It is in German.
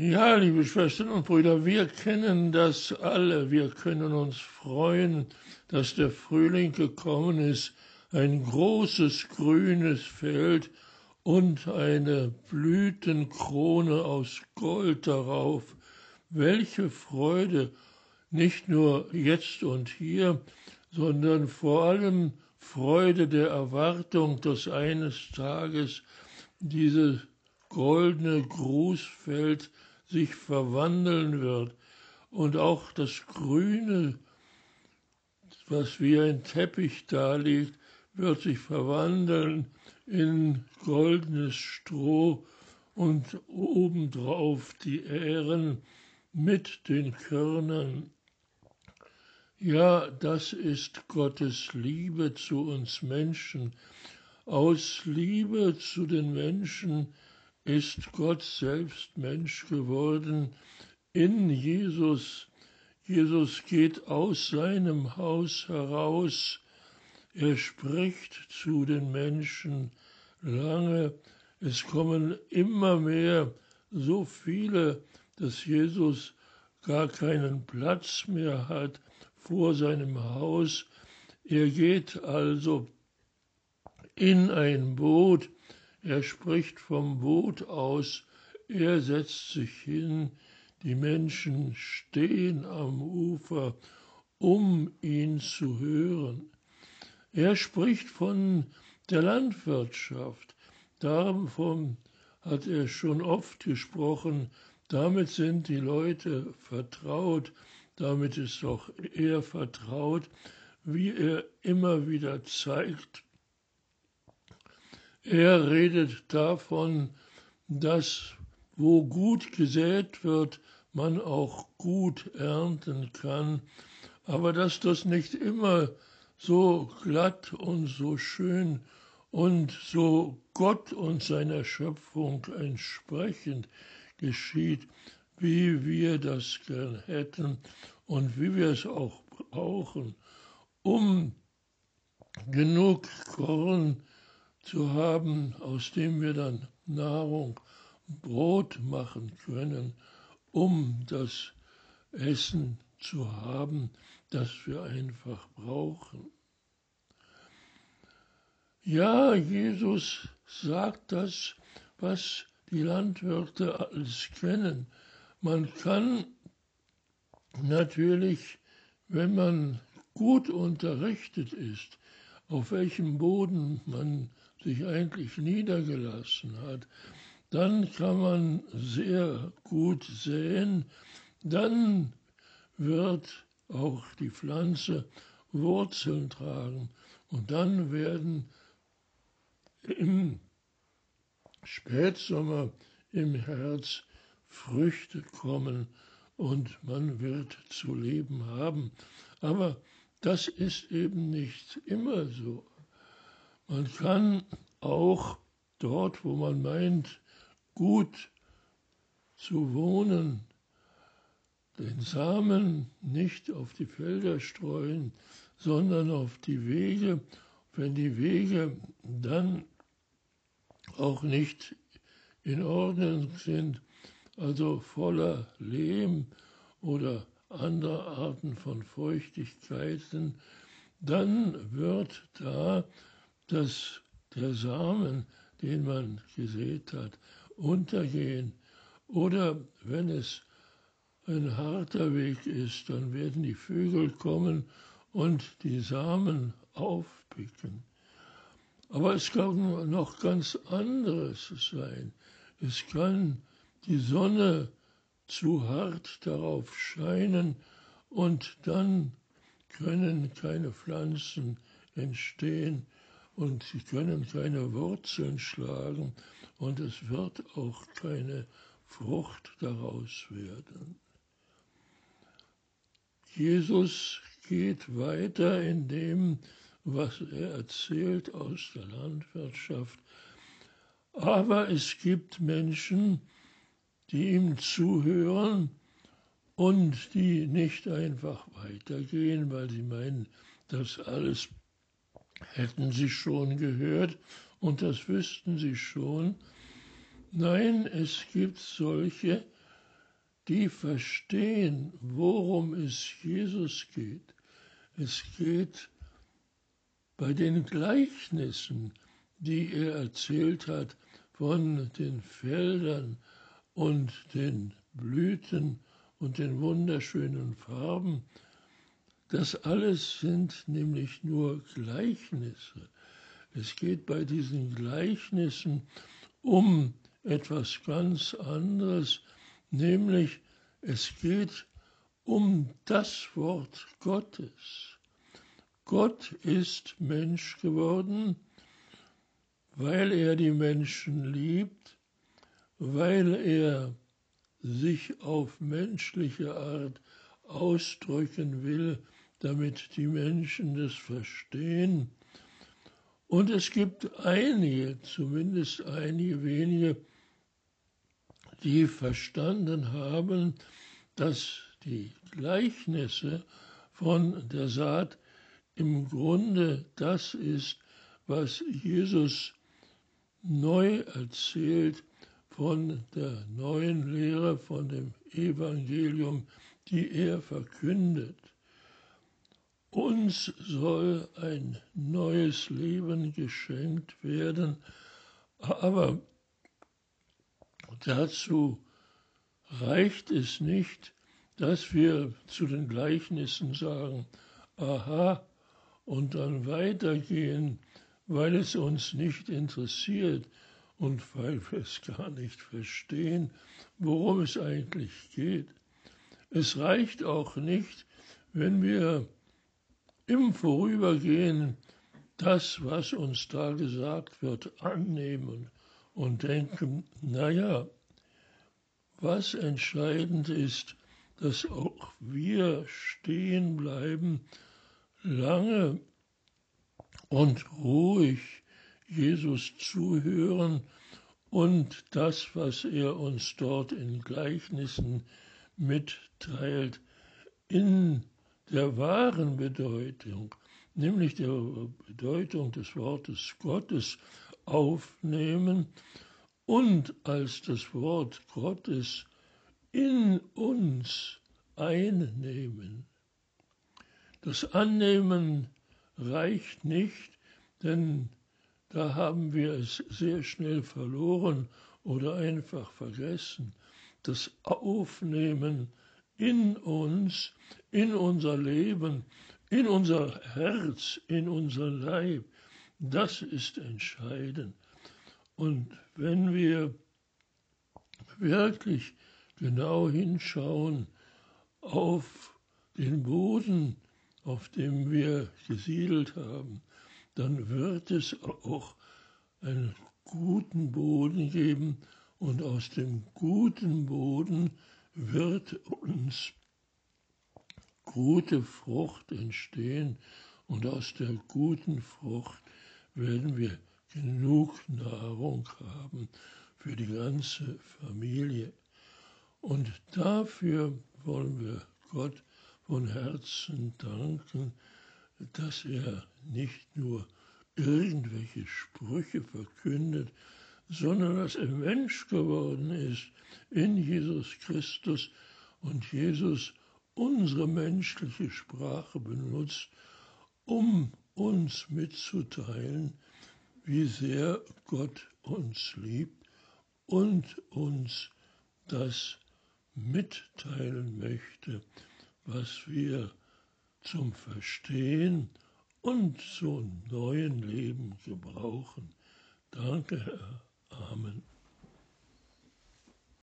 Ja, liebe Schwestern und Brüder, wir kennen das alle. Wir können uns freuen, dass der Frühling gekommen ist, ein großes grünes Feld und eine Blütenkrone aus Gold darauf. Welche Freude, nicht nur jetzt und hier, sondern vor allem Freude der Erwartung, dass eines Tages dieses goldene Grußfeld sich verwandeln wird und auch das Grüne, was wie ein Teppich da liegt, wird sich verwandeln in goldenes Stroh und obendrauf die Ähren mit den Körnern. Ja, das ist Gottes Liebe zu uns Menschen. Aus Liebe zu den Menschen ist Gott selbst Mensch geworden in Jesus. Jesus geht aus seinem Haus heraus. Er spricht zu den Menschen lange. Es kommen immer mehr so viele, dass Jesus gar keinen Platz mehr hat vor seinem Haus. Er geht also in ein Boot, er spricht vom Boot aus, er setzt sich hin, die Menschen stehen am Ufer, um ihn zu hören. Er spricht von der Landwirtschaft, davon hat er schon oft gesprochen, damit sind die Leute vertraut, damit ist auch er vertraut, wie er immer wieder zeigt, er redet davon, dass wo gut gesät wird, man auch gut ernten kann, aber dass das nicht immer so glatt und so schön und so Gott und seiner Schöpfung entsprechend geschieht, wie wir das gern hätten und wie wir es auch brauchen, um genug Korn zu haben, aus dem wir dann Nahrung, Brot machen können, um das Essen zu haben, das wir einfach brauchen. Ja, Jesus sagt das, was die Landwirte alles kennen. Man kann natürlich, wenn man gut unterrichtet ist, auf welchem Boden man sich eigentlich niedergelassen hat, dann kann man sehr gut säen, dann wird auch die Pflanze Wurzeln tragen und dann werden im Spätsommer im Herz Früchte kommen und man wird zu leben haben. Aber das ist eben nicht immer so. Man kann auch dort, wo man meint, gut zu wohnen, den Samen nicht auf die Felder streuen, sondern auf die Wege, wenn die Wege dann auch nicht in Ordnung sind, also voller Lehm oder anderer Arten von Feuchtigkeiten, dann wird da dass der Samen, den man gesät hat, untergehen. Oder wenn es ein harter Weg ist, dann werden die Vögel kommen und die Samen aufpicken. Aber es kann noch ganz anderes sein. Es kann die Sonne zu hart darauf scheinen und dann können keine Pflanzen entstehen, und sie können keine Wurzeln schlagen und es wird auch keine Frucht daraus werden. Jesus geht weiter in dem, was er erzählt aus der Landwirtschaft. Aber es gibt Menschen, die ihm zuhören und die nicht einfach weitergehen, weil sie meinen, dass alles hätten sie schon gehört und das wüssten sie schon. Nein, es gibt solche, die verstehen, worum es Jesus geht. Es geht bei den Gleichnissen, die er erzählt hat von den Feldern und den Blüten und den wunderschönen Farben, das alles sind nämlich nur Gleichnisse. Es geht bei diesen Gleichnissen um etwas ganz anderes, nämlich es geht um das Wort Gottes. Gott ist Mensch geworden, weil er die Menschen liebt, weil er sich auf menschliche Art ausdrücken will, damit die Menschen das verstehen. Und es gibt einige, zumindest einige wenige, die verstanden haben, dass die Gleichnisse von der Saat im Grunde das ist, was Jesus neu erzählt von der neuen Lehre, von dem Evangelium, die er verkündet. Uns soll ein neues Leben geschenkt werden, aber dazu reicht es nicht, dass wir zu den Gleichnissen sagen, aha, und dann weitergehen, weil es uns nicht interessiert und weil wir es gar nicht verstehen, worum es eigentlich geht. Es reicht auch nicht, wenn wir im Vorübergehen das, was uns da gesagt wird, annehmen und denken, naja, was entscheidend ist, dass auch wir stehen bleiben, lange und ruhig Jesus zuhören und das, was er uns dort in Gleichnissen mitteilt, in der wahren Bedeutung, nämlich der Bedeutung des Wortes Gottes aufnehmen und als das Wort Gottes in uns einnehmen. Das Annehmen reicht nicht, denn da haben wir es sehr schnell verloren oder einfach vergessen. Das Aufnehmen in uns, in unser Leben, in unser Herz, in unser Leib, das ist entscheidend. Und wenn wir wirklich genau hinschauen auf den Boden, auf dem wir gesiedelt haben, dann wird es auch einen guten Boden geben und aus dem guten Boden wird uns gute Frucht entstehen und aus der guten Frucht werden wir genug Nahrung haben für die ganze Familie. Und dafür wollen wir Gott von Herzen danken, dass er nicht nur irgendwelche Sprüche verkündet, sondern dass er Mensch geworden ist in Jesus Christus und Jesus unsere menschliche Sprache benutzt, um uns mitzuteilen, wie sehr Gott uns liebt und uns das mitteilen möchte, was wir zum Verstehen und zum neuen Leben gebrauchen. Danke, Herr. Amen.